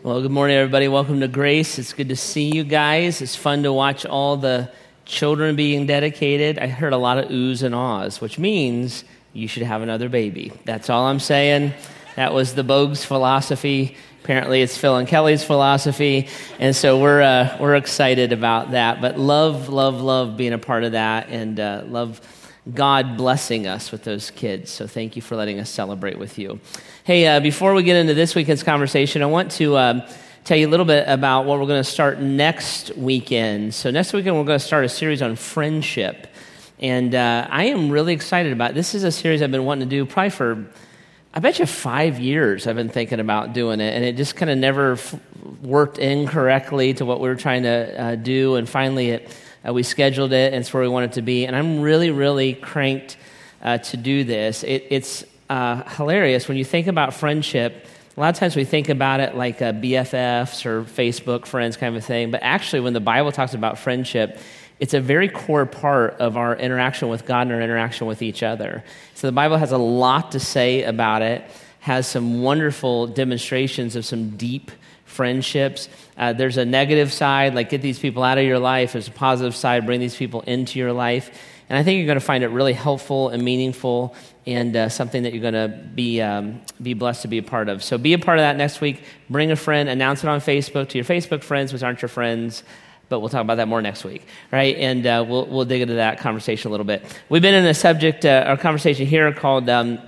Well, good morning, everybody. Welcome to Grace. It's good to see you guys. It's fun to watch all the children being dedicated. I heard a lot of oohs and ahs, which means you should have another baby. That's all I'm saying. That was the Bogues philosophy. Apparently, it's Phil and Kelly's philosophy. And so we're, uh, we're excited about that. But love, love, love being a part of that and uh, love God blessing us with those kids. So thank you for letting us celebrate with you. Hey, uh, before we get into this weekend's conversation, I want to um, tell you a little bit about what we're going to start next weekend. So, next weekend, we're going to start a series on friendship. And uh, I am really excited about it. This is a series I've been wanting to do probably for, I bet you, five years. I've been thinking about doing it. And it just kind of never f- worked incorrectly to what we were trying to uh, do. And finally, it uh, we scheduled it, and it's where we want it to be. And I'm really, really cranked uh, to do this. It, it's uh, hilarious when you think about friendship. A lot of times we think about it like BFFs or Facebook friends kind of thing. But actually, when the Bible talks about friendship, it's a very core part of our interaction with God and our interaction with each other. So the Bible has a lot to say about it, has some wonderful demonstrations of some deep friendships. Uh, there's a negative side, like get these people out of your life. There's a positive side, bring these people into your life. And I think you're going to find it really helpful and meaningful and uh, something that you're going to be, um, be blessed to be a part of. So be a part of that next week. Bring a friend, announce it on Facebook to your Facebook friends, which aren't your friends. But we'll talk about that more next week, right? And uh, we'll, we'll dig into that conversation a little bit. We've been in a subject, uh, our conversation here called um,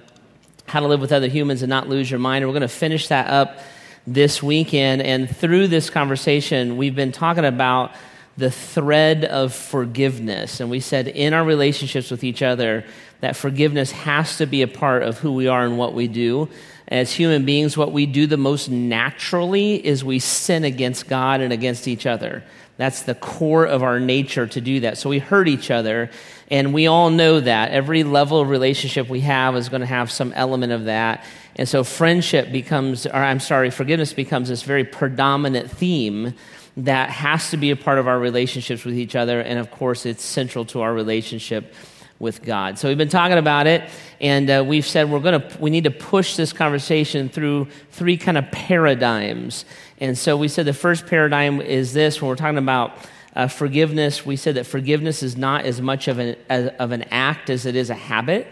How to Live with Other Humans and Not Lose Your Mind. And we're going to finish that up this weekend. And through this conversation, we've been talking about the thread of forgiveness. And we said in our relationships with each other, that forgiveness has to be a part of who we are and what we do. As human beings, what we do the most naturally is we sin against God and against each other. That's the core of our nature to do that. So we hurt each other, and we all know that. Every level of relationship we have is going to have some element of that. And so friendship becomes, or I'm sorry, forgiveness becomes this very predominant theme that has to be a part of our relationships with each other. And of course, it's central to our relationship with God. So we've been talking about it, and uh, we've said we're going to we need to push this conversation through three kind of paradigms. And so we said the first paradigm is this: when we're talking about uh, forgiveness, we said that forgiveness is not as much of an as, of an act as it is a habit.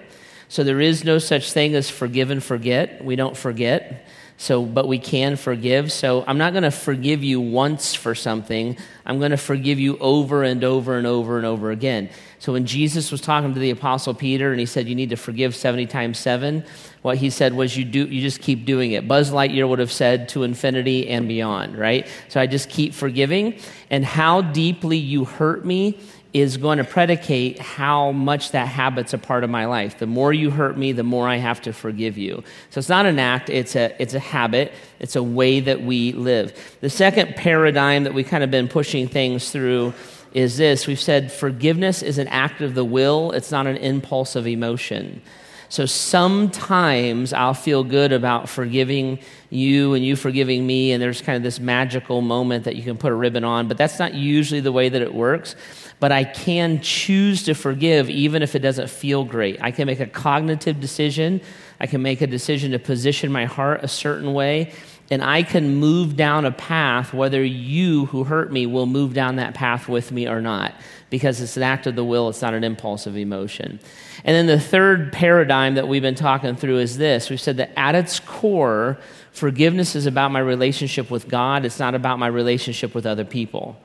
So there is no such thing as forgive and forget. We don't forget. So, but we can forgive. So I'm not going to forgive you once for something. I'm going to forgive you over and over and over and over again. So when Jesus was talking to the apostle Peter and he said you need to forgive 70 times 7, what he said was you do you just keep doing it. Buzz Lightyear would have said to infinity and beyond, right? So I just keep forgiving and how deeply you hurt me is going to predicate how much that habit's a part of my life. The more you hurt me, the more I have to forgive you. So it's not an act, it's a, it's a habit, it's a way that we live. The second paradigm that we've kind of been pushing things through is this we've said forgiveness is an act of the will, it's not an impulse of emotion. So sometimes I'll feel good about forgiving you and you forgiving me, and there's kind of this magical moment that you can put a ribbon on, but that's not usually the way that it works. But I can choose to forgive even if it doesn't feel great. I can make a cognitive decision, I can make a decision to position my heart a certain way, and I can move down a path whether you who hurt me will move down that path with me or not because it's an act of the will, it's not an impulse of emotion. And then the third paradigm that we've been talking through is this we've said that at its core, forgiveness is about my relationship with God, it's not about my relationship with other people.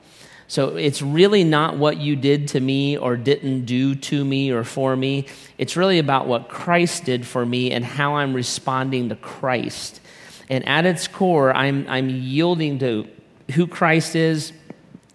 So it's really not what you did to me or didn't do to me or for me. It's really about what Christ did for me and how I'm responding to Christ. And at its core, I'm, I'm yielding to who Christ is,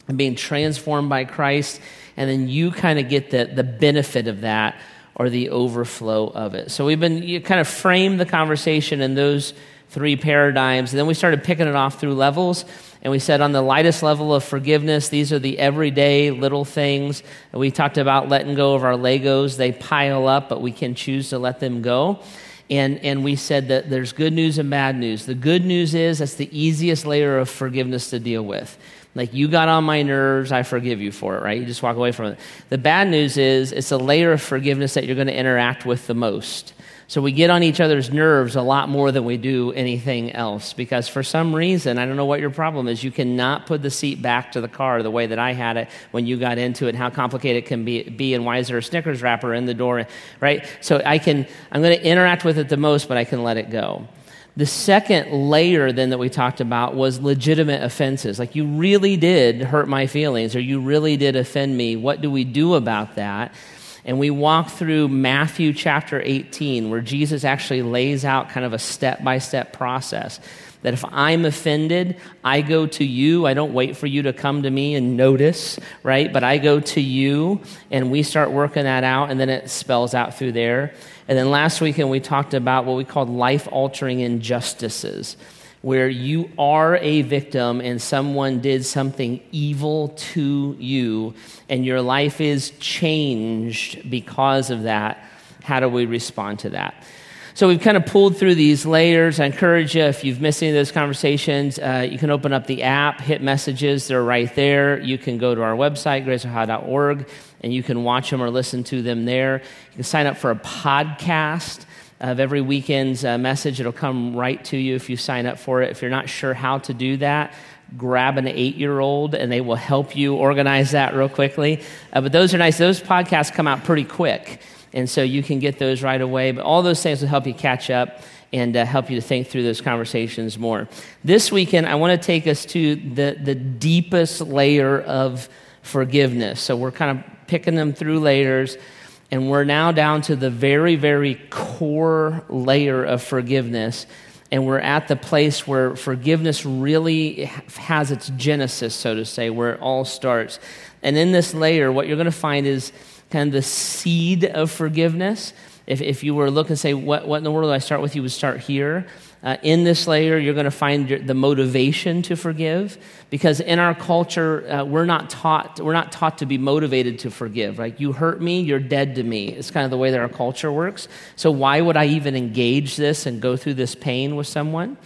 and being transformed by Christ, and then you kind of get the, the benefit of that or the overflow of it. So we've been, you kind of frame the conversation in those three paradigms, and then we started picking it off through levels. And we said on the lightest level of forgiveness, these are the everyday little things. We talked about letting go of our Legos. They pile up, but we can choose to let them go. And, and we said that there's good news and bad news. The good news is that's the easiest layer of forgiveness to deal with Like, you got on my nerves, I forgive you for it, right? You just walk away from it. The bad news is it's a layer of forgiveness that you're going to interact with the most. So we get on each other's nerves a lot more than we do anything else because for some reason, I don't know what your problem is, you cannot put the seat back to the car the way that I had it when you got into it, and how complicated it can be, be and why is there a Snickers wrapper in the door, right? So I can, I'm going to interact with it the most, but I can let it go. The second layer, then, that we talked about was legitimate offenses. Like, you really did hurt my feelings, or you really did offend me. What do we do about that? And we walk through Matthew chapter 18, where Jesus actually lays out kind of a step by step process. That if I'm offended, I go to you. I don't wait for you to come to me and notice, right? But I go to you and we start working that out, and then it spells out through there. And then last weekend, we talked about what we called life altering injustices where you are a victim and someone did something evil to you and your life is changed because of that, how do we respond to that? So we've kind of pulled through these layers. I encourage you, if you've missed any of those conversations, uh, you can open up the app, hit messages, they're right there. You can go to our website, graceohio.org, and you can watch them or listen to them there. You can sign up for a podcast of every weekend's uh, message. It'll come right to you if you sign up for it. If you're not sure how to do that, grab an eight year old and they will help you organize that real quickly. Uh, but those are nice. Those podcasts come out pretty quick. And so you can get those right away. But all those things will help you catch up and uh, help you to think through those conversations more. This weekend, I want to take us to the, the deepest layer of forgiveness. So we're kind of picking them through layers. And we're now down to the very, very core layer of forgiveness. And we're at the place where forgiveness really has its genesis, so to say, where it all starts. And in this layer, what you're going to find is kind of the seed of forgiveness. If, if you were to look and say, what, what in the world do I start with? You would start here. Uh, in this layer, you're going to find the motivation to forgive because in our culture, uh, we're, not taught, we're not taught to be motivated to forgive. Like, you hurt me, you're dead to me. It's kind of the way that our culture works. So, why would I even engage this and go through this pain with someone?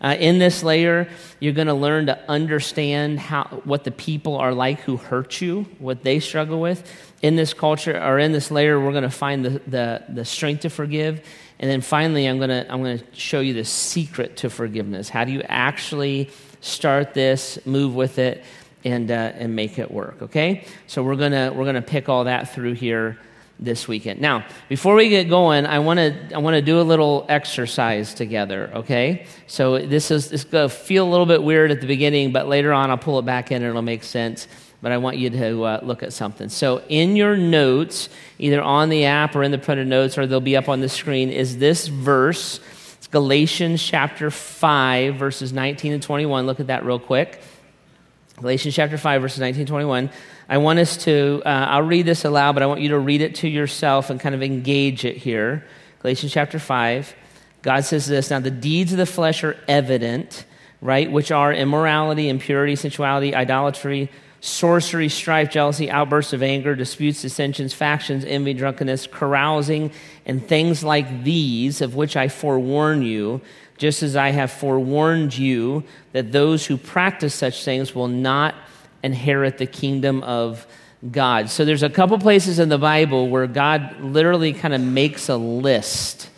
Uh, in this layer, you're going to learn to understand how, what the people are like who hurt you, what they struggle with. In this culture, or in this layer, we're going to find the, the, the strength to forgive and then finally, I'm going to I'm going to show you the secret to forgiveness. How do you actually start this, move with it, and, uh, and make it work, okay? So we're going to we're to pick all that through here this weekend. Now, before we get going, I want to I want to do a little exercise together, okay? So this is this going to feel a little bit weird at the beginning, but later on I'll pull it back in and it'll make sense but I want you to uh, look at something. So, in your notes, either on the app or in the printed notes, or they'll be up on the screen, is this verse. It's Galatians chapter 5, verses 19 and 21. Look at that real quick. Galatians chapter 5, verses 19 and 21. I want us to, uh, I'll read this aloud, but I want you to read it to yourself and kind of engage it here. Galatians chapter 5. God says this Now, the deeds of the flesh are evident, right? Which are immorality, impurity, sensuality, idolatry sorcery, strife, jealousy, outbursts of anger, disputes, dissensions, factions, envy, drunkenness, carousing, and things like these, of which I forewarn you, just as I have forewarned you that those who practice such things will not inherit the kingdom of God. So there's a couple places in the Bible where God literally kind of makes a list.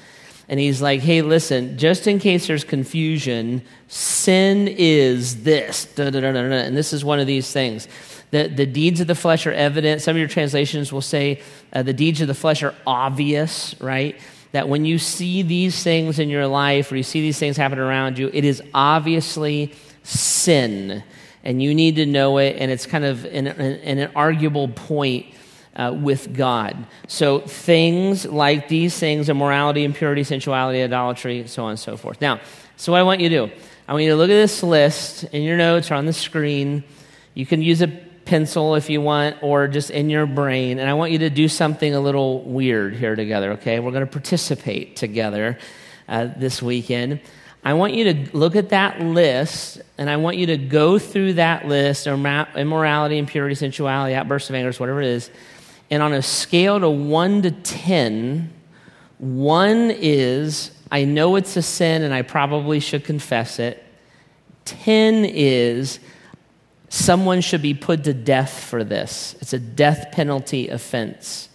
And he's like, hey, listen, just in case there's confusion, sin is this. Da, da, da, and this is one of these things. The, the deeds of the flesh are evident. Some of your translations will say uh, the deeds of the flesh are obvious, right? That when you see these things in your life or you see these things happen around you, it is obviously sin. And you need to know it, and it's kind of an, an, an arguable point uh, with God. So things like these things immorality, impurity, sensuality, idolatry, so on and so forth. Now, so what I want you to do, I want you to look at this list in your notes or on the screen. You can use a pencil if you want, or just in your brain. And I want you to do something a little weird here together, okay? We're going to participate together uh, this weekend. I want you to look at that list, and I want you to go through that list, immorality, impurity, sensuality, outbursts of anger, whatever it is, and on a scale to 1 to 10, 1 is I know it's a sin and I probably should confess it. 10 is someone should be put to death for this. It's a death penalty offense.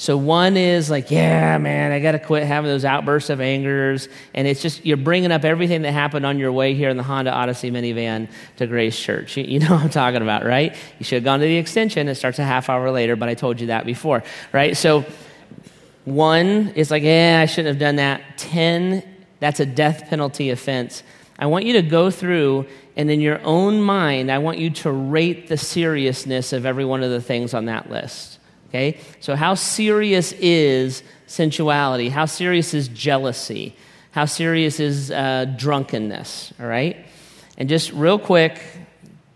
So one is like, yeah, man, I got to quit having those outbursts of angers. And it's just, you're bringing up everything that happened on your way here in the Honda Odyssey minivan to Grace Church. You, you know what I'm talking about, right? You should have gone to the extension. It starts a half hour later, but I told you that before, right? So one is like, yeah, I shouldn't have done that. 10, that's a death penalty offense. I want you to go through and in your own mind, I want you to rate the seriousness of every one of the things on that list. Okay? So, how serious is sensuality? How serious is jealousy? How serious is uh, drunkenness? All right? And just real quick,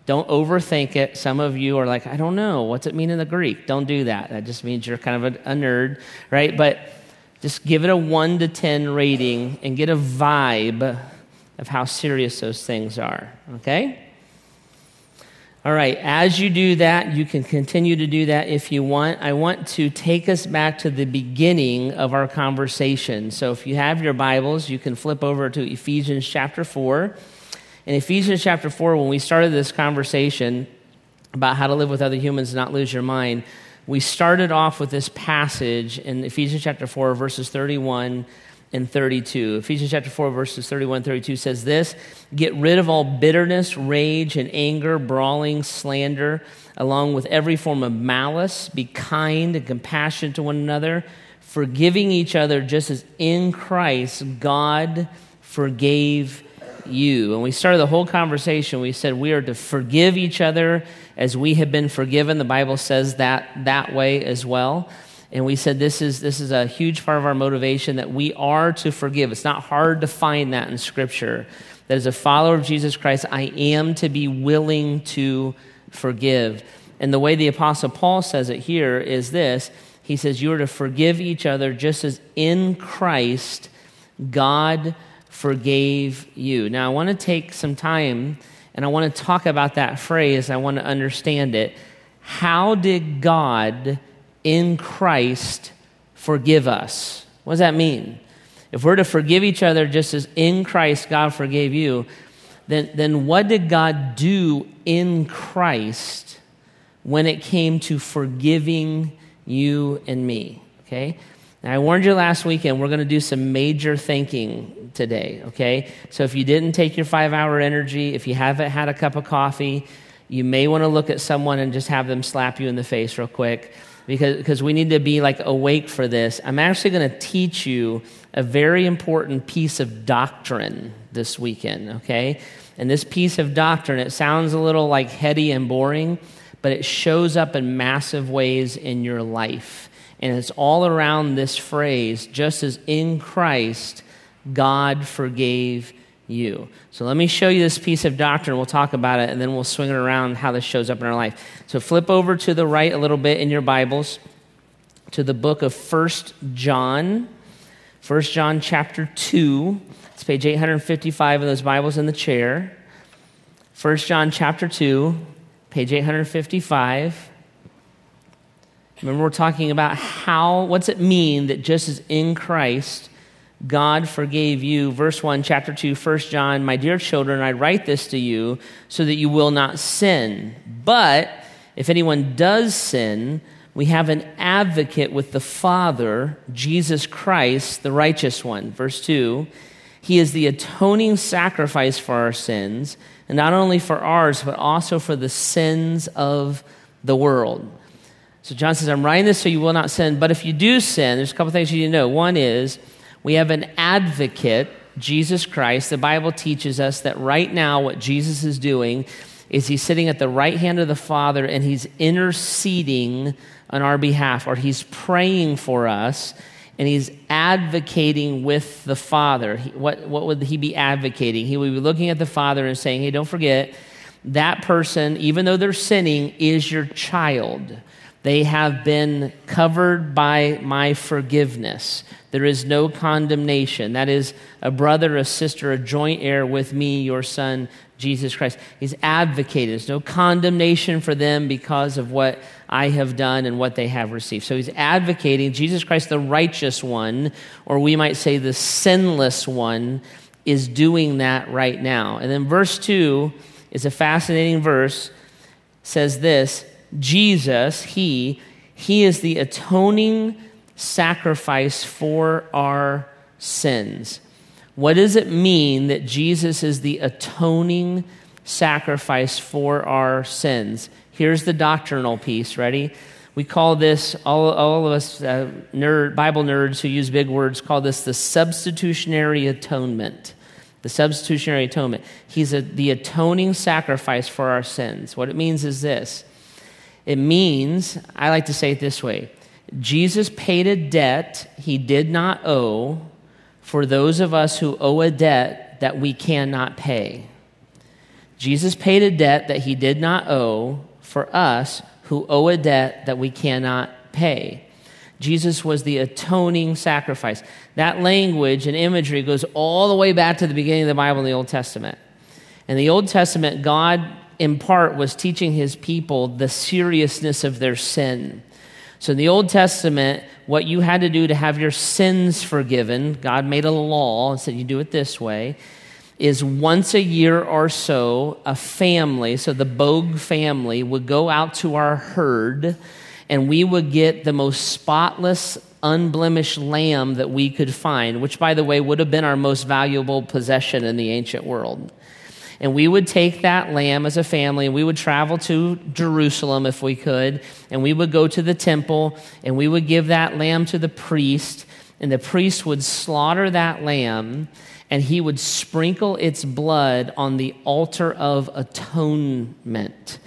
don't overthink it. Some of you are like, I don't know. What's it mean in the Greek? Don't do that. That just means you're kind of a, a nerd, right? But just give it a 1 to 10 rating and get a vibe of how serious those things are, okay? All right, as you do that, you can continue to do that if you want. I want to take us back to the beginning of our conversation. So if you have your Bibles, you can flip over to Ephesians chapter 4. In Ephesians chapter 4, when we started this conversation about how to live with other humans and not lose your mind, we started off with this passage in Ephesians chapter 4, verses 31 and 32. Ephesians chapter 4, verses 31 and 32 says this Get rid of all bitterness, rage, and anger, brawling, slander, along with every form of malice. Be kind and compassionate to one another, forgiving each other just as in Christ God forgave you. And we started the whole conversation. We said we are to forgive each other as we have been forgiven. The Bible says that that way as well. And we said this is, this is a huge part of our motivation that we are to forgive. It's not hard to find that in Scripture. That as a follower of Jesus Christ, I am to be willing to forgive. And the way the Apostle Paul says it here is this He says, You are to forgive each other just as in Christ God forgave you. Now, I want to take some time and I want to talk about that phrase. I want to understand it. How did God in Christ forgive us. What does that mean? If we're to forgive each other just as in Christ God forgave you, then, then what did God do in Christ when it came to forgiving you and me? Okay? Now, I warned you last weekend, we're going to do some major thinking today, okay? So if you didn't take your five hour energy, if you haven't had a cup of coffee, you may want to look at someone and just have them slap you in the face real quick because, because we need to be like awake for this. I'm actually going to teach you a very important piece of doctrine this weekend, okay? And this piece of doctrine, it sounds a little like heady and boring, but it shows up in massive ways in your life. And it's all around this phrase just as in Christ, God forgave you. So let me show you this piece of doctrine. We'll talk about it and then we'll swing it around how this shows up in our life. So flip over to the right a little bit in your Bibles to the book of First John. First John chapter 2. It's page 855 of those Bibles in the chair. First John chapter 2, page 855. Remember, we're talking about how, what's it mean that just as in Christ, God forgave you. Verse 1, chapter 2, 1 John, my dear children, I write this to you so that you will not sin. But if anyone does sin, we have an advocate with the Father, Jesus Christ, the righteous one. Verse 2, he is the atoning sacrifice for our sins, and not only for ours, but also for the sins of the world. So John says, I'm writing this so you will not sin. But if you do sin, there's a couple things you need to know. One is, we have an advocate, Jesus Christ. The Bible teaches us that right now, what Jesus is doing is he's sitting at the right hand of the Father and he's interceding on our behalf, or he's praying for us and he's advocating with the Father. What, what would he be advocating? He would be looking at the Father and saying, Hey, don't forget, that person, even though they're sinning, is your child. They have been covered by my forgiveness. There is no condemnation. That is a brother, a sister, a joint heir with me, your son, Jesus Christ. He's advocated. There's no condemnation for them because of what I have done and what they have received. So he's advocating Jesus Christ, the righteous one, or we might say the sinless one, is doing that right now. And then verse 2 is a fascinating verse says this Jesus, He, He is the atoning sacrifice for our sins. What does it mean that Jesus is the atoning sacrifice for our sins? Here's the doctrinal piece. Ready? We call this, all, all of us uh, nerd, Bible nerds who use big words call this the substitutionary atonement. The substitutionary atonement. He's a, the atoning sacrifice for our sins. What it means is this it means, I like to say it this way Jesus paid a debt he did not owe for those of us who owe a debt that we cannot pay. Jesus paid a debt that he did not owe for us who owe a debt that we cannot pay. Jesus was the atoning sacrifice. That language and imagery goes all the way back to the beginning of the Bible in the Old Testament. In the Old Testament, God, in part, was teaching his people the seriousness of their sin. So in the Old Testament, what you had to do to have your sins forgiven, God made a law and said you do it this way, is once a year or so, a family, so the Bogue family, would go out to our herd and we would get the most spotless, unblemished lamb that we could find, which, by the way, would have been our most valuable possession in the ancient world. And we would take that lamb as a family and we would travel to Jerusalem if we could. And we would go to the temple and we would give that lamb to the priest. And the priest would slaughter that lamb and he would sprinkle its blood on the altar of atonement.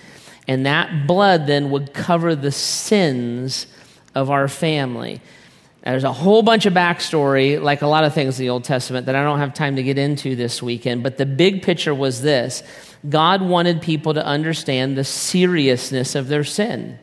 And that blood then would cover the sins of our family. There's a whole bunch of backstory, like a lot of things in the Old Testament, that I don't have time to get into this weekend. But the big picture was this God wanted people to understand the seriousness of their sin.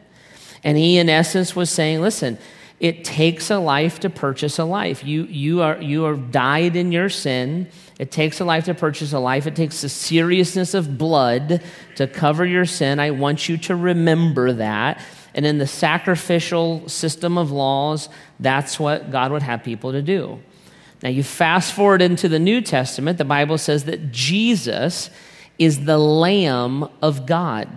And He, in essence, was saying, listen, it takes a life to purchase a life. You, you, are, you are died in your sin. It takes a life to purchase a life. It takes the seriousness of blood to cover your sin. I want you to remember that. And in the sacrificial system of laws, that's what God would have people to do. Now, you fast forward into the New Testament, the Bible says that Jesus is the Lamb of God.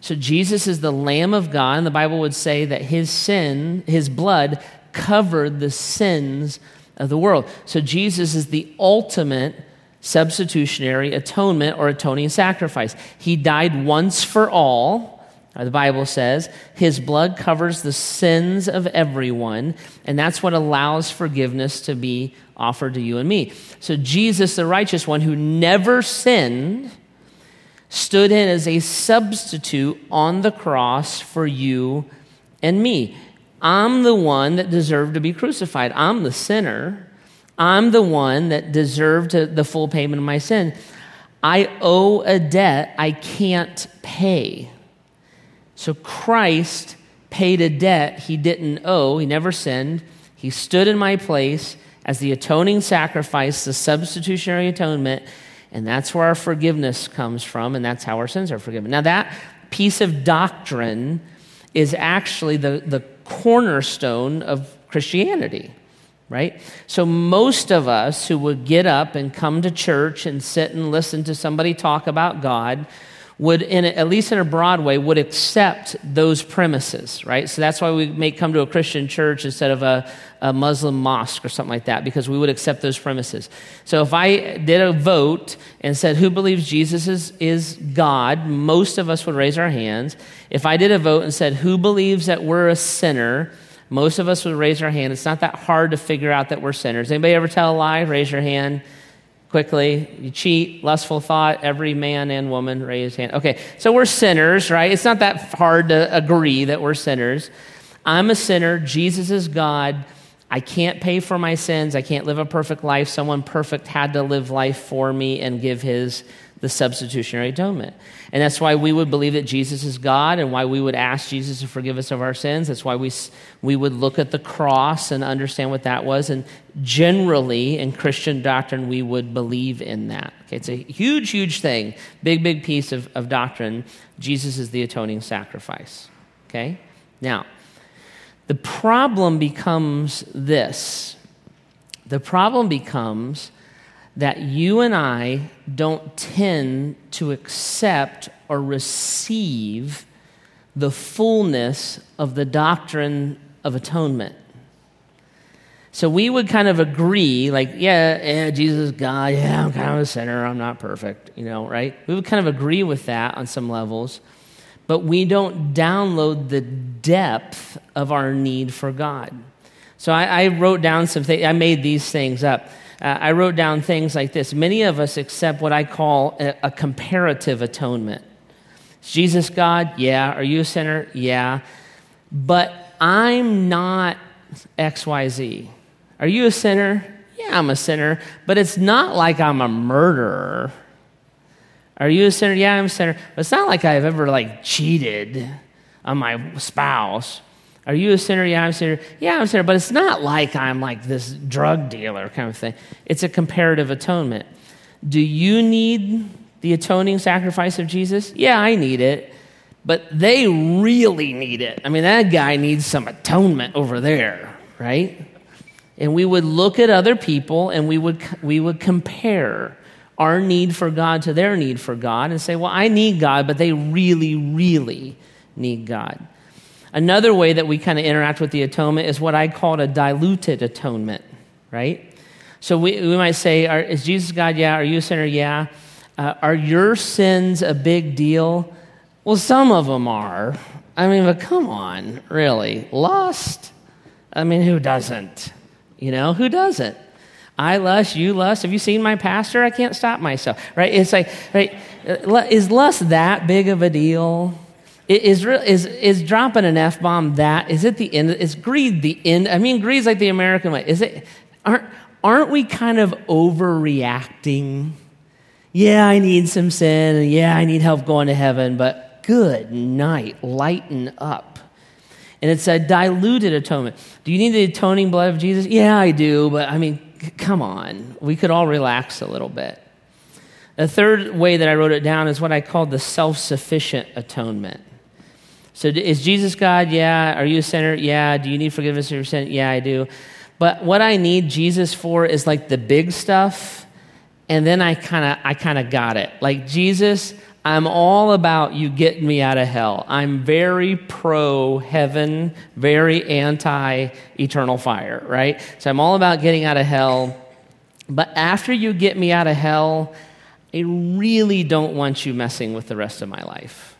So, Jesus is the Lamb of God, and the Bible would say that his sin, his blood, covered the sins of the world. So, Jesus is the ultimate substitutionary atonement or atoning sacrifice. He died once for all the Bible says his blood covers the sins of everyone, and that's what allows forgiveness to be offered to you and me. So, Jesus, the righteous one who never sinned, stood in as a substitute on the cross for you and me. I'm the one that deserved to be crucified. I'm the sinner. I'm the one that deserved to, the full payment of my sin. I owe a debt I can't pay. So Christ paid a debt he didn't owe, he never sinned. He stood in my place as the atoning sacrifice, the substitutionary atonement, and that's where our forgiveness comes from, and that's how our sins are forgiven. Now, that piece of doctrine is actually the, the cornerstone of Christianity, right? So, most of us who would get up and come to church and sit and listen to somebody talk about God would, in at least in a broad way, would accept those premises, right? So that's why we may come to a Christian church instead of a, a Muslim mosque or something like that, because we would accept those premises. So if I did a vote and said, Who believes Jesus is, is God? most of us would raise our hands. If I did a vote and said, Who believes that we're a sinner? most of us would raise our hand. It's not that hard to figure out that we're sinners. Anybody ever tell a lie? Raise your hand quickly. You cheat, lustful thought, every man and woman raise hand. Okay, so we're sinners, right? It's not that hard to agree that we're sinners. I'm a sinner. Jesus is God. I can't pay for my sins. I can't live a perfect life. Someone perfect had to live life for me and give his the substitutionary atonement. And that's why we would believe that Jesus is God and why we would ask Jesus to forgive us of our sins. That's why we, we would look at the cross and understand what that was. And generally, in Christian doctrine, we would believe in that. Okay, it's a huge, huge thing, big, big piece of, of doctrine. Jesus is the atoning sacrifice. Okay? Now, the problem becomes this the problem becomes that you and I don't tend to accept or receive the fullness of the doctrine of atonement. So we would kind of agree, like, yeah, yeah, Jesus is God, yeah, I'm kind of a sinner, I'm not perfect, you know, right? We would kind of agree with that on some levels, but we don't download the depth of our need for God. So I, I wrote down some things, I made these things up. Uh, I wrote down things like this. Many of us accept what I call a, a comparative atonement. Is Jesus God? Yeah. Are you a sinner? Yeah. But I'm not XYZ. Are you a sinner? Yeah, I'm a sinner, but it's not like I'm a murderer. Are you a sinner? Yeah, I'm a sinner. But it's not like I've ever like cheated on my spouse. Are you a sinner? Yeah, I'm a sinner. Yeah, I'm a sinner. But it's not like I'm like this drug dealer kind of thing. It's a comparative atonement. Do you need the atoning sacrifice of Jesus? Yeah, I need it. But they really need it. I mean, that guy needs some atonement over there, right? And we would look at other people and we would, we would compare our need for God to their need for God and say, well, I need God, but they really, really need God. Another way that we kind of interact with the atonement is what I call a diluted atonement, right? So we, we might say, are, Is Jesus God? Yeah. Are you a sinner? Yeah. Uh, are your sins a big deal? Well, some of them are. I mean, but come on, really. Lust? I mean, who doesn't? You know, who doesn't? I lust, you lust. Have you seen my pastor? I can't stop myself. Right? It's like, right? Is lust that big of a deal? Is, is, is dropping an F bomb that? Is it the end? Is greed the end? I mean, greed's like the American way. Is it? Aren't, aren't we kind of overreacting? Yeah, I need some sin, yeah, I need help going to heaven, but good night, lighten up. And it's a diluted atonement. Do you need the atoning blood of Jesus? Yeah, I do, but I mean, come on. We could all relax a little bit. The third way that I wrote it down is what I called the self sufficient atonement. So, is Jesus God? Yeah. Are you a sinner? Yeah. Do you need forgiveness of your sin? Yeah, I do. But what I need Jesus for is like the big stuff, and then I kind of I kind of got it. Like Jesus, I'm all about you getting me out of hell. I'm very pro heaven, very anti eternal fire, right? So I'm all about getting out of hell. But after you get me out of hell, I really don't want you messing with the rest of my life.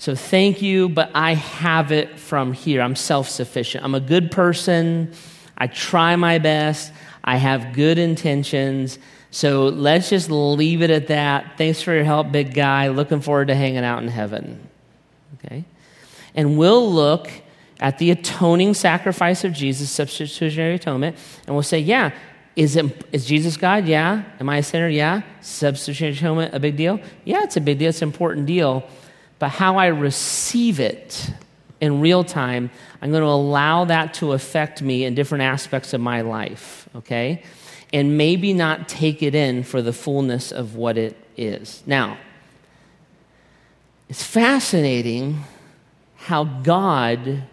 So thank you, but I have it from here. I'm self sufficient. I'm a good person. I try my best. I have good intentions. So let's just leave it at that. Thanks for your help, big guy. Looking forward to hanging out in heaven. Okay? And we'll look at the atoning sacrifice of Jesus, substitutionary atonement, and we'll say, yeah, is, it, is Jesus God? Yeah. Am I a sinner? Yeah. Substitutionary atonement, a big deal? Yeah, it's a big deal. It's an important deal. But how I receive it in real time, I'm going to allow that to affect me in different aspects of my life. Okay? and maybe not take it in for the fullness of what it is. Now, it's fascinating how God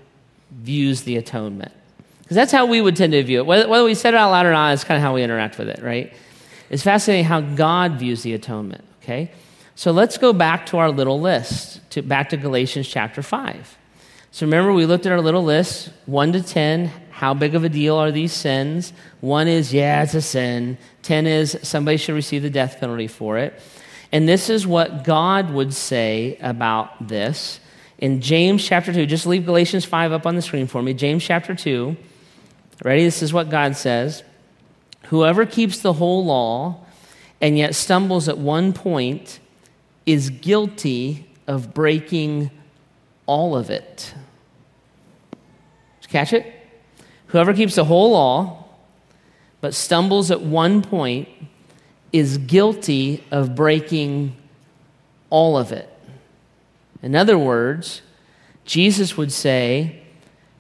views the atonement. Because that's how we would tend to view it. Whether, we said it out loud or not, it's kind of how we interact with it, right? It's fascinating how God views the atonement, okay? So let's go back to our little list, to, back to Galatians chapter 5. So remember, we looked at our little list 1 to 10, how big of a deal are these sins? One is, yeah, it's a sin. Ten is, somebody should receive the death penalty for it. And this is what God would say about this. In James chapter 2, just leave Galatians 5 up on the screen for me. James chapter 2. Ready? This is what God says Whoever keeps the whole law and yet stumbles at one point is guilty of breaking all of it. Catch it? Whoever keeps the whole law but stumbles at one point is guilty of breaking all of it. In other words, Jesus would say,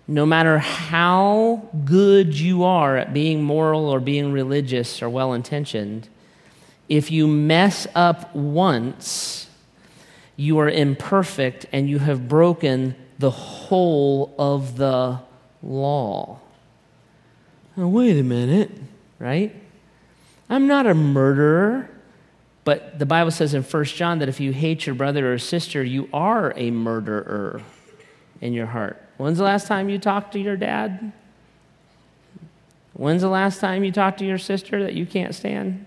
no matter how good you are at being moral or being religious or well intentioned, if you mess up once, you are imperfect and you have broken the whole of the law. Oh, wait a minute, right? I'm not a murderer. But the Bible says in 1 John that if you hate your brother or sister, you are a murderer in your heart. When's the last time you talked to your dad? When's the last time you talked to your sister that you can't stand?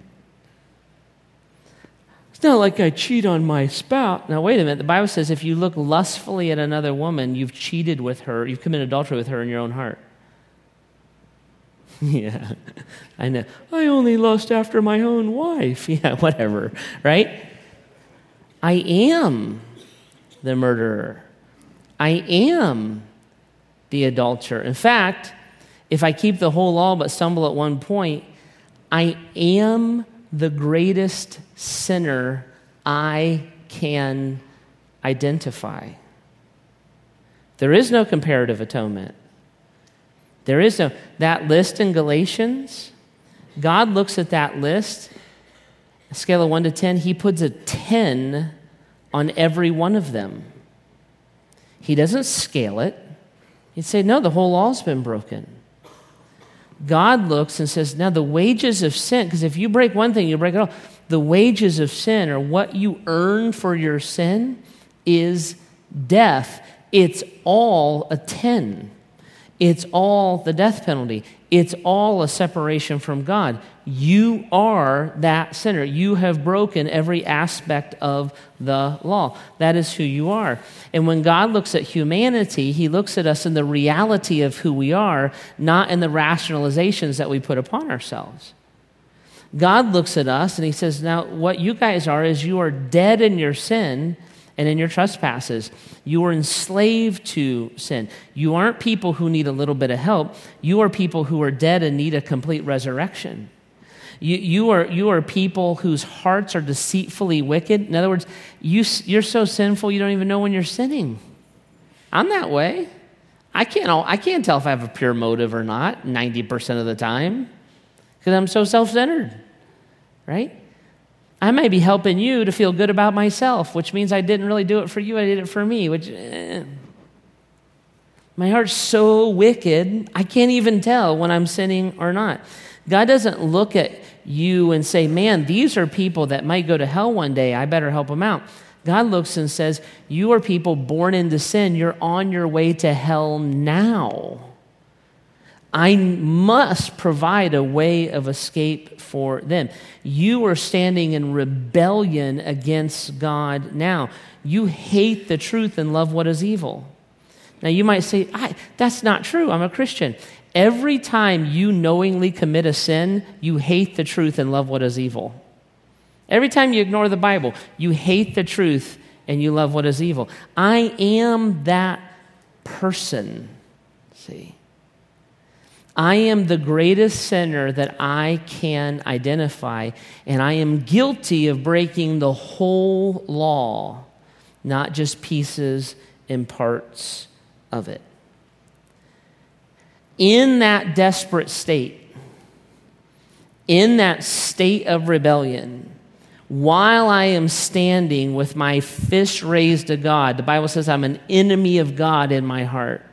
It's not like I cheat on my spouse. Now, wait a minute. The Bible says if you look lustfully at another woman, you've cheated with her, you've committed adultery with her in your own heart. yeah, I know. I only lust after my own wife. Yeah, whatever, right? I am the murderer. I am the adulterer. In fact, if I keep the whole law but stumble at one point, I am the greatest sinner I can identify. There is no comparative atonement. There is no, that list in Galatians, God looks at that list, a scale of 1 to 10, he puts a 10 on every one of them. He doesn't scale it. He'd say, no, the whole law's been broken. God looks and says, now the wages of sin, because if you break one thing, you break it all. The wages of sin, or what you earn for your sin, is death. It's all a 10. It's all the death penalty. It's all a separation from God. You are that sinner. You have broken every aspect of the law. That is who you are. And when God looks at humanity, he looks at us in the reality of who we are, not in the rationalizations that we put upon ourselves. God looks at us and he says, Now, what you guys are is you are dead in your sin and in your trespasses. You are enslaved to sin. You aren't people who need a little bit of help. You are people who are dead and need a complete resurrection. You, you, are, you are people whose hearts are deceitfully wicked. In other words, you, you're so sinful you don't even know when you're sinning. I'm that way. I can't, I can't tell if I have a pure motive or not 90% of the time because I'm so self centered, right? I may be helping you to feel good about myself, which means I didn't really do it for you, I did it for me, which. Eh. My heart's so wicked, I can't even tell when I'm sinning or not. God doesn't look at you and say, man, these are people that might go to hell one day. I better help them out. God looks and says, you are people born into sin. You're on your way to hell now. I must provide a way of escape for them. You are standing in rebellion against God now. You hate the truth and love what is evil. Now, you might say, that's not true. I'm a Christian. Every time you knowingly commit a sin, you hate the truth and love what is evil. Every time you ignore the Bible, you hate the truth and you love what is evil. I am that person. See? I am the greatest sinner that I can identify, and I am guilty of breaking the whole law, not just pieces and parts of it. In that desperate state, in that state of rebellion, while I am standing with my fist raised to God, the Bible says I'm an enemy of God in my heart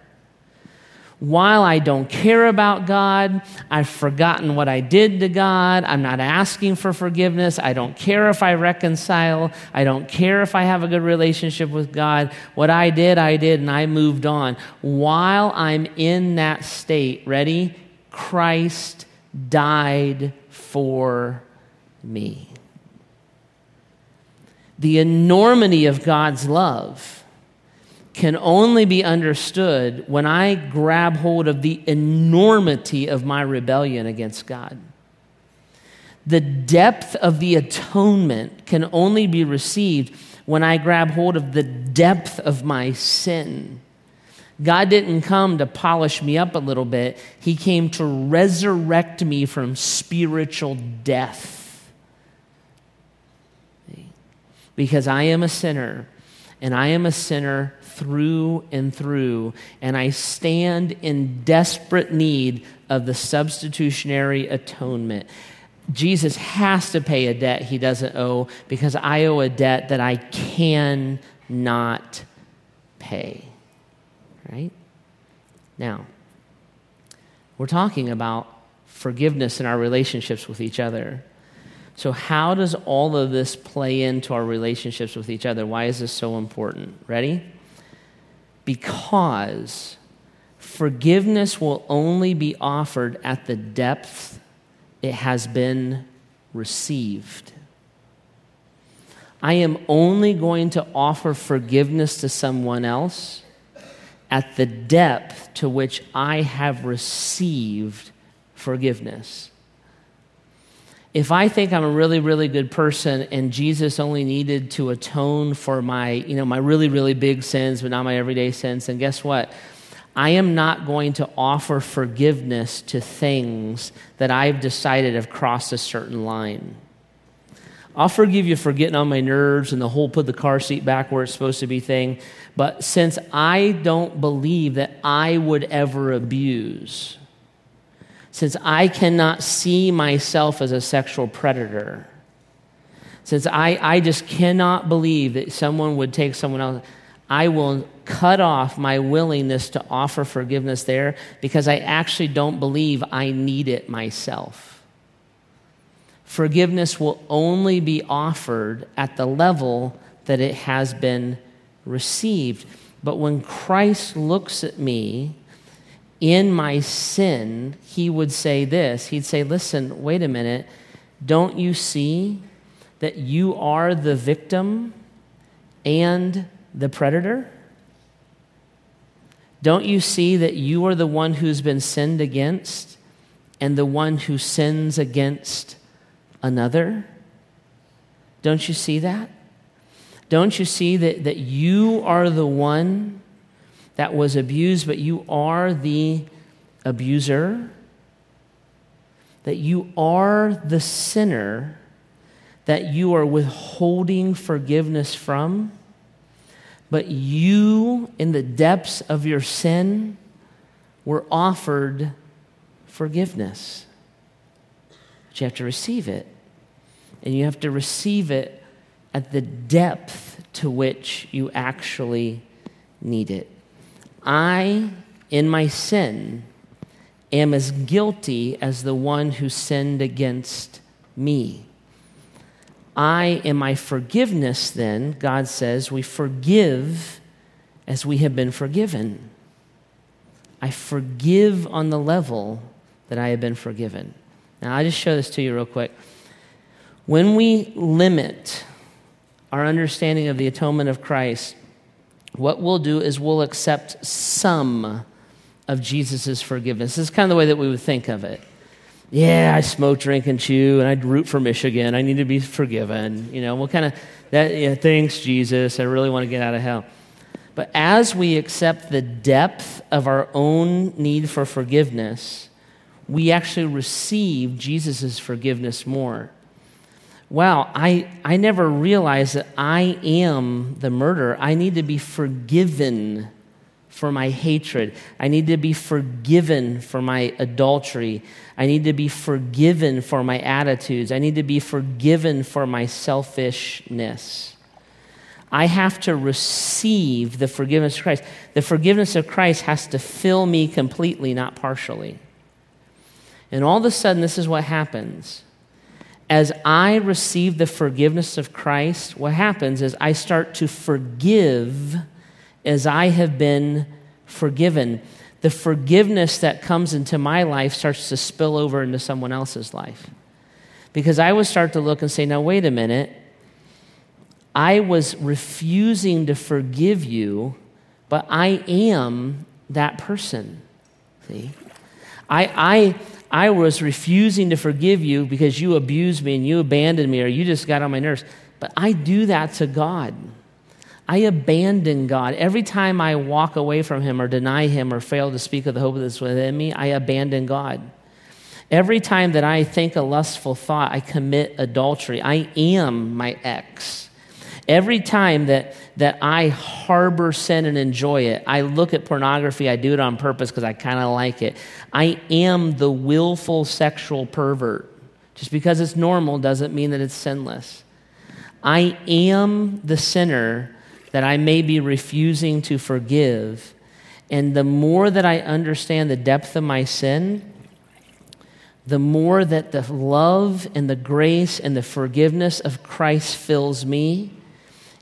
while I don't care about God, I've forgotten what I did to God, I'm not asking for forgiveness, I don't care if I reconcile, I don't care if I have a good relationship with God. What I did, I did, and I moved on. While I'm in that state, ready? Christ died for me. The enormity of God's love can only be understood when I grab hold of the enormity of my rebellion against God. The depth of the atonement can only be received when I grab hold of the depth of my sin. God didn't come to polish me up a little bit, He came to resurrect me from spiritual death. Because I am a sinner, and I am a sinner through and through, and I stand in desperate need of the substitutionary atonement. Jesus has to pay a debt he doesn't owe because I owe a debt that I cannot pay. Right? Now, we're talking about forgiveness in our relationships with each other. So, how does all of this play into our relationships with each other? Why is this so important? Ready? Because forgiveness will only be offered at the depth it has been received. I am only going to offer forgiveness to someone else at the depth to which I have received forgiveness. If I think I'm a really, really good person and Jesus only needed to atone for my, you know, my really, really big sins, but not my everyday sins, then guess what? I am not going to offer forgiveness to things that I've decided have crossed a certain line. I'll forgive you for getting on my nerves and the whole put the car seat back where it's supposed to be thing. But since I don't believe that I would ever abuse, since I cannot see myself as a sexual predator, since I, I just cannot believe that someone would take someone else, I will cut off my willingness to offer forgiveness there because I actually don't believe I need it myself forgiveness will only be offered at the level that it has been received. But when Christ looks at me in my sin, he would say this He'd say, Listen, wait a minute. Don't you see that you are the victim and the predator? Don't you see that you are the one who's been sinned against and the one who sins against another? Don't you see that? Don't you see that, that you are the one that was abused, but you are the abuser? That you are the sinner that you are withholding forgiveness from? But you, in the depths of your sin, were offered forgiveness. But you have to receive it. And you have to receive it at the depth to which you actually need it. I, in my sin, am as guilty as the one who sinned against me. I, in my forgiveness, then, God says, we forgive as we have been forgiven. I forgive on the level that I have been forgiven. Now, I'll just show this to you real quick. When we limit our understanding of the atonement of Christ, what we'll do is we'll accept some of Jesus' forgiveness. This is kind of the way that we would think of it. Yeah, I smoke, drink, and chew, and I'd root for Michigan. I need to be forgiven. You know, we'll kind of, that, yeah, thanks, Jesus. I really want to get out of hell. But as we accept the depth of our own need for forgiveness, we actually receive Jesus' forgiveness more wow, I, I never realized that I am the murderer. I need to be forgiven for my hatred. I need to be forgiven for my adultery. I need to be forgiven for my attitudes. I need to be forgiven for my selfishness. I have to receive the forgiveness of Christ. The forgiveness of Christ has to fill me completely, not partially. And all of a sudden, this is what happens as I receive the forgiveness of Christ, what happens is I start to forgive as I have been forgiven. The forgiveness that comes into my life starts to spill over into someone else's life. Because I would start to look and say, now, wait a minute. I was refusing to forgive you, but I am that person. See? I, I, I was refusing to forgive you because you abused me and you abandoned me or you just got on my nerves. But I do that to God. I abandon God. Every time I walk away from Him or deny Him or fail to speak of the hope that's within me, I abandon God. Every time that I think a lustful thought, I commit adultery. I am my ex. Every time that, that I harbor sin and enjoy it, I look at pornography, I do it on purpose because I kind of like it. I am the willful sexual pervert. Just because it's normal doesn't mean that it's sinless. I am the sinner that I may be refusing to forgive. And the more that I understand the depth of my sin, the more that the love and the grace and the forgiveness of Christ fills me.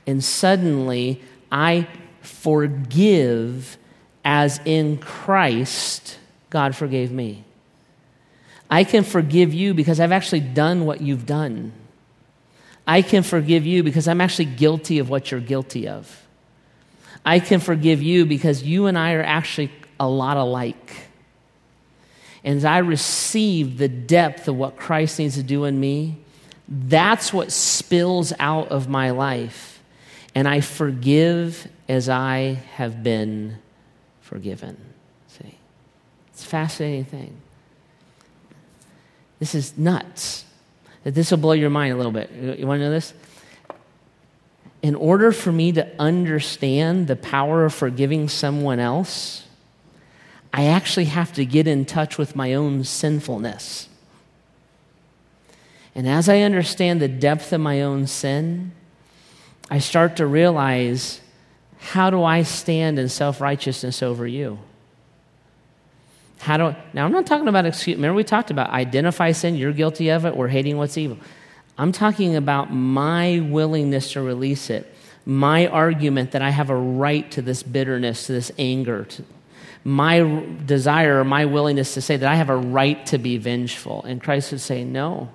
And suddenly I forgive as in Christ God forgave me. I can forgive you because I've actually done what you've done. I can forgive you because I'm actually guilty of what you're guilty of. I can forgive you because you and I are actually a lot alike. And as I receive the depth of what Christ needs to do in me, that's what spills out of my life. And I forgive as I have been forgiven. See? It's a fascinating thing. This is nuts. This will blow your mind a little bit. You want to know this? In order for me to understand the power of forgiving someone else, I actually have to get in touch with my own sinfulness. And as I understand the depth of my own sin, I start to realize how do I stand in self righteousness over you? How do now? I'm not talking about excuse. Remember, we talked about identify sin. You're guilty of it. We're hating what's evil. I'm talking about my willingness to release it, my argument that I have a right to this bitterness, to this anger, to, my desire my willingness to say that I have a right to be vengeful. And Christ would say, No.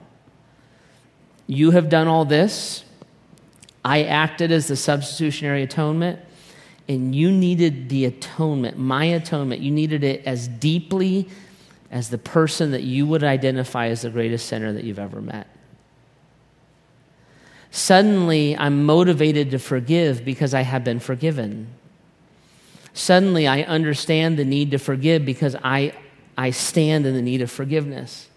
You have done all this. I acted as the substitutionary atonement, and you needed the atonement, my atonement. You needed it as deeply as the person that you would identify as the greatest sinner that you've ever met. Suddenly, I'm motivated to forgive because I have been forgiven. Suddenly, I understand the need to forgive because I, I stand in the need of forgiveness.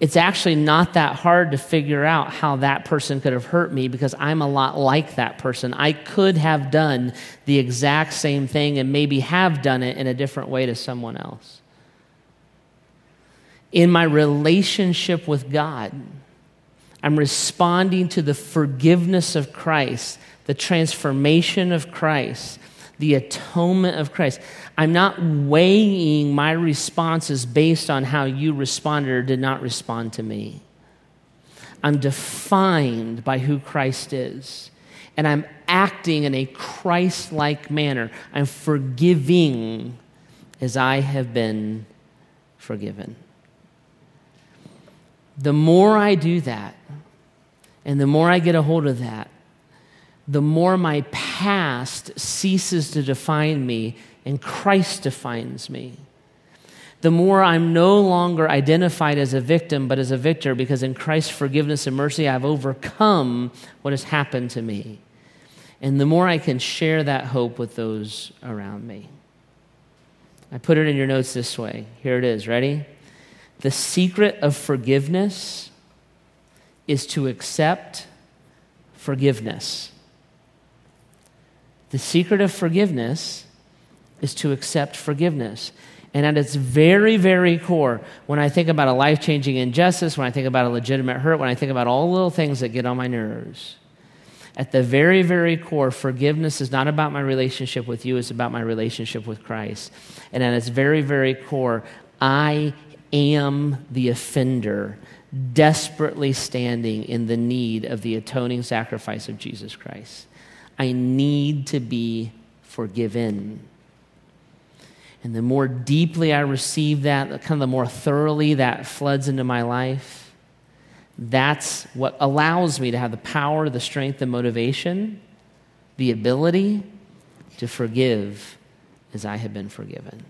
It's actually not that hard to figure out how that person could have hurt me because I'm a lot like that person. I could have done the exact same thing and maybe have done it in a different way to someone else. In my relationship with God, I'm responding to the forgiveness of Christ, the transformation of Christ the atonement of Christ. I'm not weighing my responses based on how you responded or did not respond to me. I'm defined by who Christ is. And I'm acting in a Christ like manner. I'm forgiving as I have been forgiven. The more I do that, and the more I get a hold of that, the more my past ceases to define me and Christ defines me. The more I'm no longer identified as a victim, but as a victor, because in Christ's forgiveness and mercy, I've overcome what has happened to me. And the more I can share that hope with those around me. I put it in your notes this way. Here it is. Ready? The secret of forgiveness is to accept forgiveness. The secret of forgiveness is to accept forgiveness. And at its very, very core, when I think about a life changing injustice, when I think about a legitimate hurt, when I think about all the little things that get on my nerves, at the very, very core, forgiveness is not about my relationship with you, it's about my relationship with Christ. And at its very, very core, I am the offender, desperately standing in the need of the atoning sacrifice of Jesus Christ. I need to be forgiven. And the more deeply I receive that, kind of the more thoroughly that floods into my life, that's what allows me to have the power, the strength, the motivation, the ability to forgive as I have been forgiven.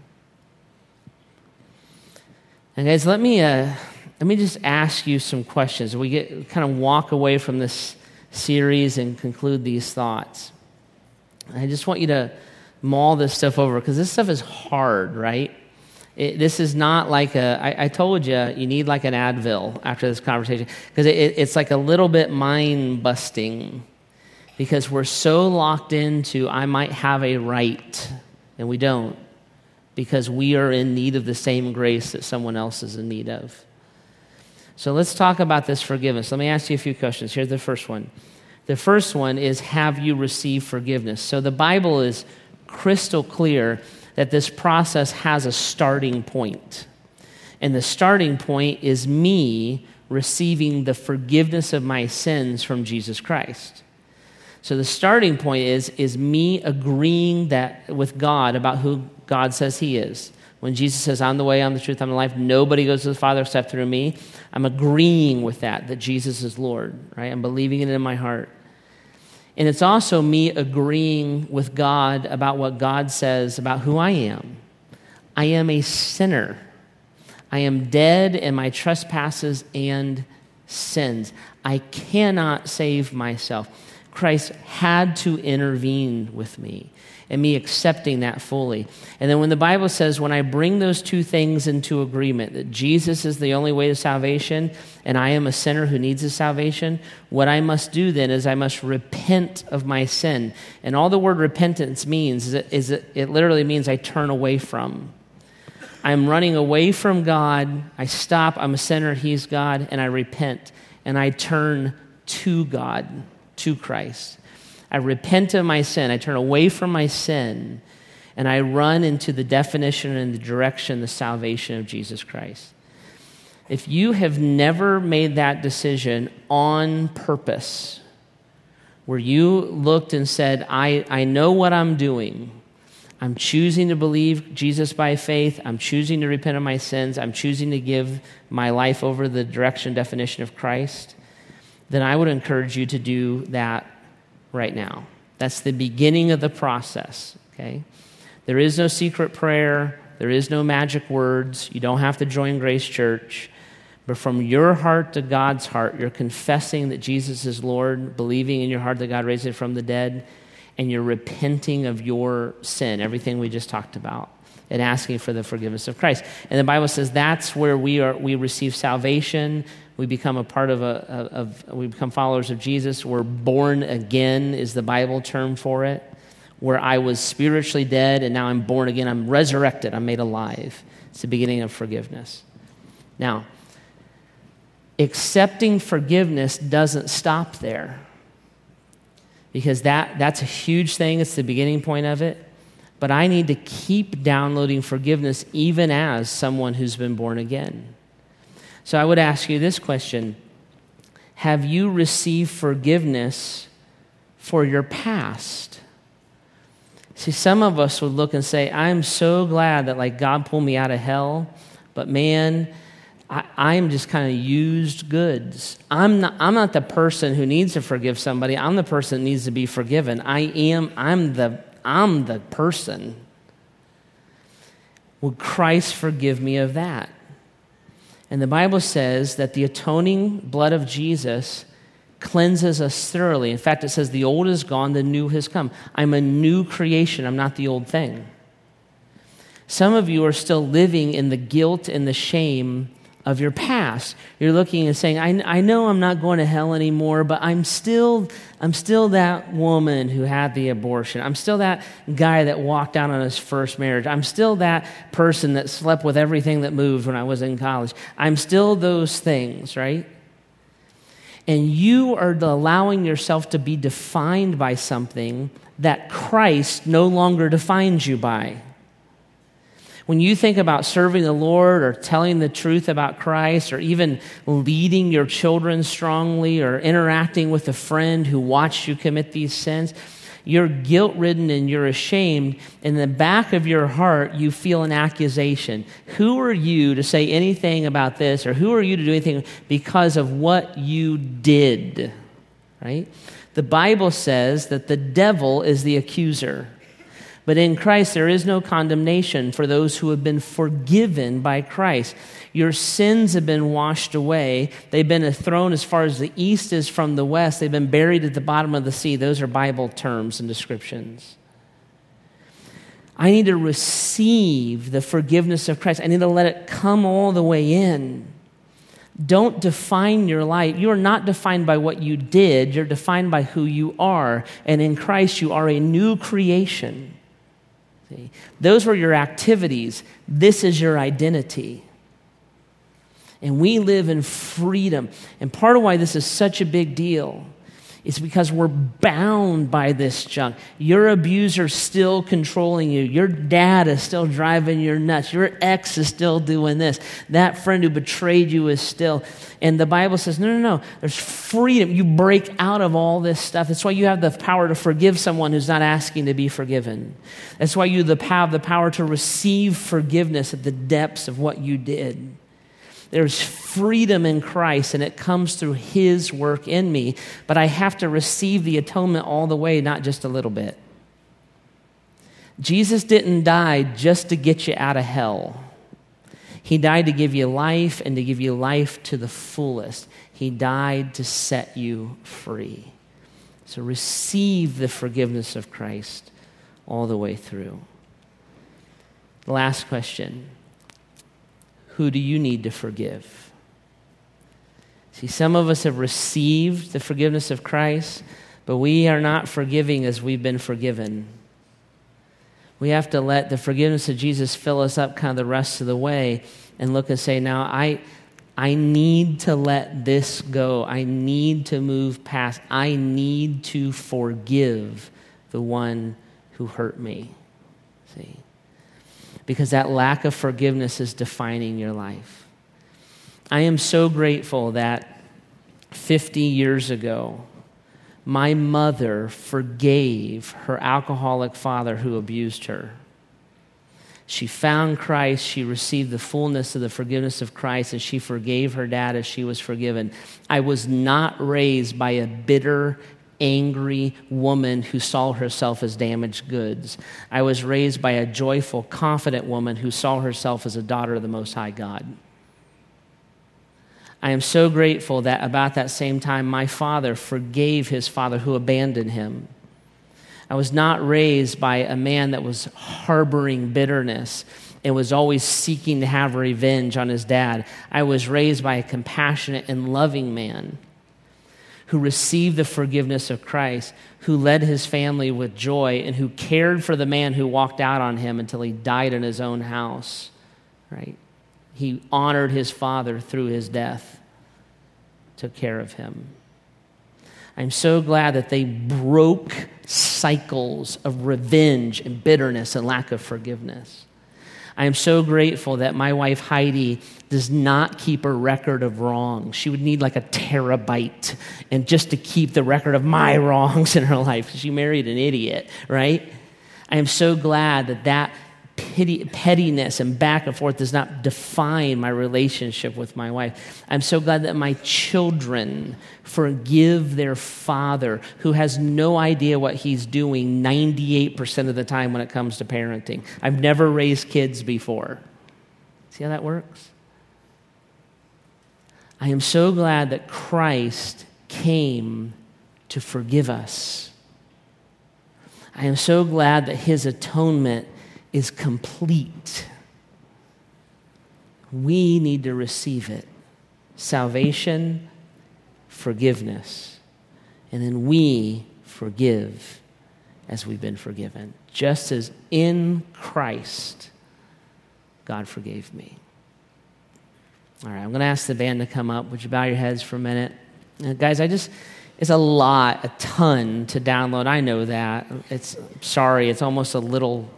And guys, let me uh, let me just ask you some questions. We get kind of walk away from this series and conclude these thoughts. I just want you to mull this stuff over because this stuff is hard, right? It, this is not like a. I, I told you, you need like an Advil after this conversation because it, it, it's like a little bit mind busting because we're so locked into, I might have a right, and we don't because we are in need of the same grace that someone else is in need of. So let's talk about this forgiveness. Let me ask you a few questions. Here's the first one. The first one is Have you received forgiveness? So the Bible is crystal clear that this process has a starting point. And the starting point is me receiving the forgiveness of my sins from Jesus Christ. So the starting point is, is me agreeing that with God about who God says He is. When Jesus says, I'm the way, I'm the truth, I'm the life, nobody goes to the Father except through me, I'm agreeing with that, that Jesus is Lord, right? I'm believing it in my heart. And it's also me agreeing with God about what God says about who I am. I am a sinner. I am dead in my trespasses and sins. I cannot save myself. Christ had to intervene with me and me accepting that fully. And then when the Bible says, when I bring those two things into agreement, that Jesus is the only way to salvation and I am a sinner who needs his salvation, what I must do then is I must repent of my sin. And all the word repentance means is it, is it, it literally means I turn away from. I'm running away from God. I stop. I'm a sinner. He's God. And I repent. And I turn to God, to Christ. I repent of my sin. I turn away from my sin. And I run into the definition and the direction, the salvation of Jesus Christ. If you have never made that decision on purpose, where you looked and said, I, I know what I'm doing, I'm choosing to believe Jesus by faith. I'm choosing to repent of my sins. I'm choosing to give my life over the direction, definition of Christ. Then I would encourage you to do that right now. That's the beginning of the process, okay? There is no secret prayer, there is no magic words. You don't have to join Grace Church. But from your heart to God's heart, you're confessing that Jesus is Lord, believing in your heart that God raised him from the dead and you're repenting of your sin, everything we just talked about, and asking for the forgiveness of Christ. And the Bible says that's where we are we receive salvation. We become a part of a of we become followers of Jesus. We're born again is the Bible term for it. Where I was spiritually dead and now I'm born again. I'm resurrected. I'm made alive. It's the beginning of forgiveness. Now, accepting forgiveness doesn't stop there because that, that's a huge thing. It's the beginning point of it. But I need to keep downloading forgiveness even as someone who's been born again. So I would ask you this question Have you received forgiveness for your past? See, some of us would look and say, I'm so glad that like God pulled me out of hell, but man, I, am just kind of used goods. I'm not, I'm not the person who needs to forgive somebody. I'm the person that needs to be forgiven. I am, I'm the, I'm the person. Would Christ forgive me of that? And the Bible says that the atoning blood of Jesus cleanses us thoroughly. In fact, it says the old is gone, the new has come. I'm a new creation, I'm not the old thing. Some of you are still living in the guilt and the shame of your past. You're looking and saying, I, I know I'm not going to hell anymore, but I'm still, I'm still that woman who had the abortion. I'm still that guy that walked out on his first marriage. I'm still that person that slept with everything that moved when I was in college. I'm still those things, right? And you are allowing yourself to be defined by something that Christ no longer defines you by. When you think about serving the Lord or telling the truth about Christ or even leading your children strongly or interacting with a friend who watched you commit these sins, you're guilt ridden and you're ashamed. In the back of your heart, you feel an accusation. Who are you to say anything about this or who are you to do anything because of what you did? Right? The Bible says that the devil is the accuser. But in Christ, there is no condemnation for those who have been forgiven by Christ. Your sins have been washed away. They've been thrown as far as the east is from the west. They've been buried at the bottom of the sea. Those are Bible terms and descriptions. I need to receive the forgiveness of Christ. I need to let it come all the way in. Don't define your life. You are not defined by what you did, you're defined by who you are. And in Christ, you are a new creation. See? Those were your activities. This is your identity. And we live in freedom. And part of why this is such a big deal It's because we're bound by this junk. Your abuser's still controlling you. Your dad is still driving you nuts. Your ex is still doing this. That friend who betrayed you is still. And the Bible says, no, no, no. There's freedom. You break out of all this stuff. That's why you have the power to forgive someone who's not asking to be forgiven. That's why you have the power to receive forgiveness at the depths of what you did. There's freedom in Christ, and it comes through His work in me. But I have to receive the atonement all the way, not just a little bit. Jesus didn't die just to get you out of hell. He died to give you life and to give you life to the fullest. He died to set you free. So receive the forgiveness of Christ all the way through. Last question who do you need to forgive? See, some of us have received the forgiveness of Christ, but we are not forgiving as we've been forgiven. We have to let the forgiveness of Jesus fill us up kind of the rest of the way and look and say, now I, I need to let this go. I need to move past. I need to forgive the one who hurt me. Because that lack of forgiveness is defining your life. I am so grateful that 50 years ago, my mother forgave her alcoholic father who abused her. She found Christ, she received the fullness of the forgiveness of Christ, and she forgave her dad as she was forgiven. I was not raised by a bitter, angry woman who saw herself as damaged goods. I was raised by a joyful, confident woman who saw herself as a daughter of the Most High God. I am so grateful that about that same time, my father forgave his father who abandoned him. I was not raised by a man that was harboring bitterness and was always seeking to have revenge on his dad. I was raised by a compassionate and loving man who received the forgiveness of Christ, who led his family with joy, and who cared for the man who walked out on him until he died in his own house. Right? He honored his father through his death, took care of him. I'm so glad that they broke cycles of revenge and bitterness and lack of forgiveness. I am so grateful that my wife Heidi does not keep a record of wrongs. She would need like a terabyte and just to keep the record of my wrongs in her life. She married an idiot, right? I am so glad that that pity, pettiness and back and forth does not define my relationship with my wife. I'm so glad that my children forgive their father who has no idea what he's doing 98% of the time when it comes to parenting. I've never raised kids before. See how that works? I am so glad that Christ came to forgive us. I am so glad that his atonement is complete. We need to receive it salvation, forgiveness, and then we forgive as we've been forgiven. Just as in Christ, God forgave me. All right, I'm going to ask the band to come up. Would you bow your heads for a minute? Uh, guys, I just, it's a lot, a ton to download. I know that. It's, sorry, it's almost a little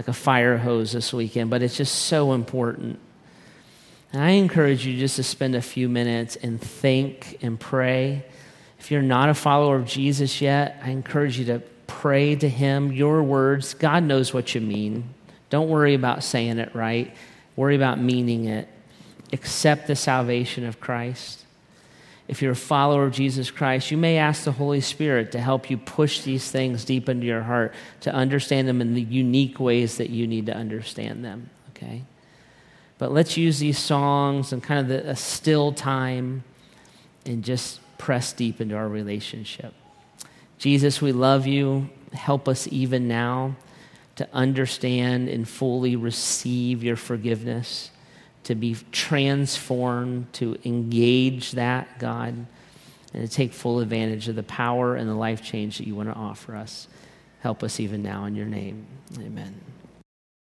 like a fire hose this weekend, but it's just so important. And I encourage you just to spend a few minutes and think and pray. If you're not a follower of Jesus yet, I encourage you to pray to Him your words. God knows what you mean. Don't worry about saying it right, worry about meaning it. Accept the salvation of Christ if you're a follower of Jesus Christ, you may ask the Holy Spirit to help you push these things deep into your heart to understand them in the unique ways that you need to understand them, okay? But let's use these songs and kind of the, a still time and just press deep into our relationship. Jesus, we love you. Help us even now to understand and fully receive your forgiveness to be transformed, to engage that, God, and to take full advantage of the power and the life change that you want to offer us. Help us even now in your name. Amen.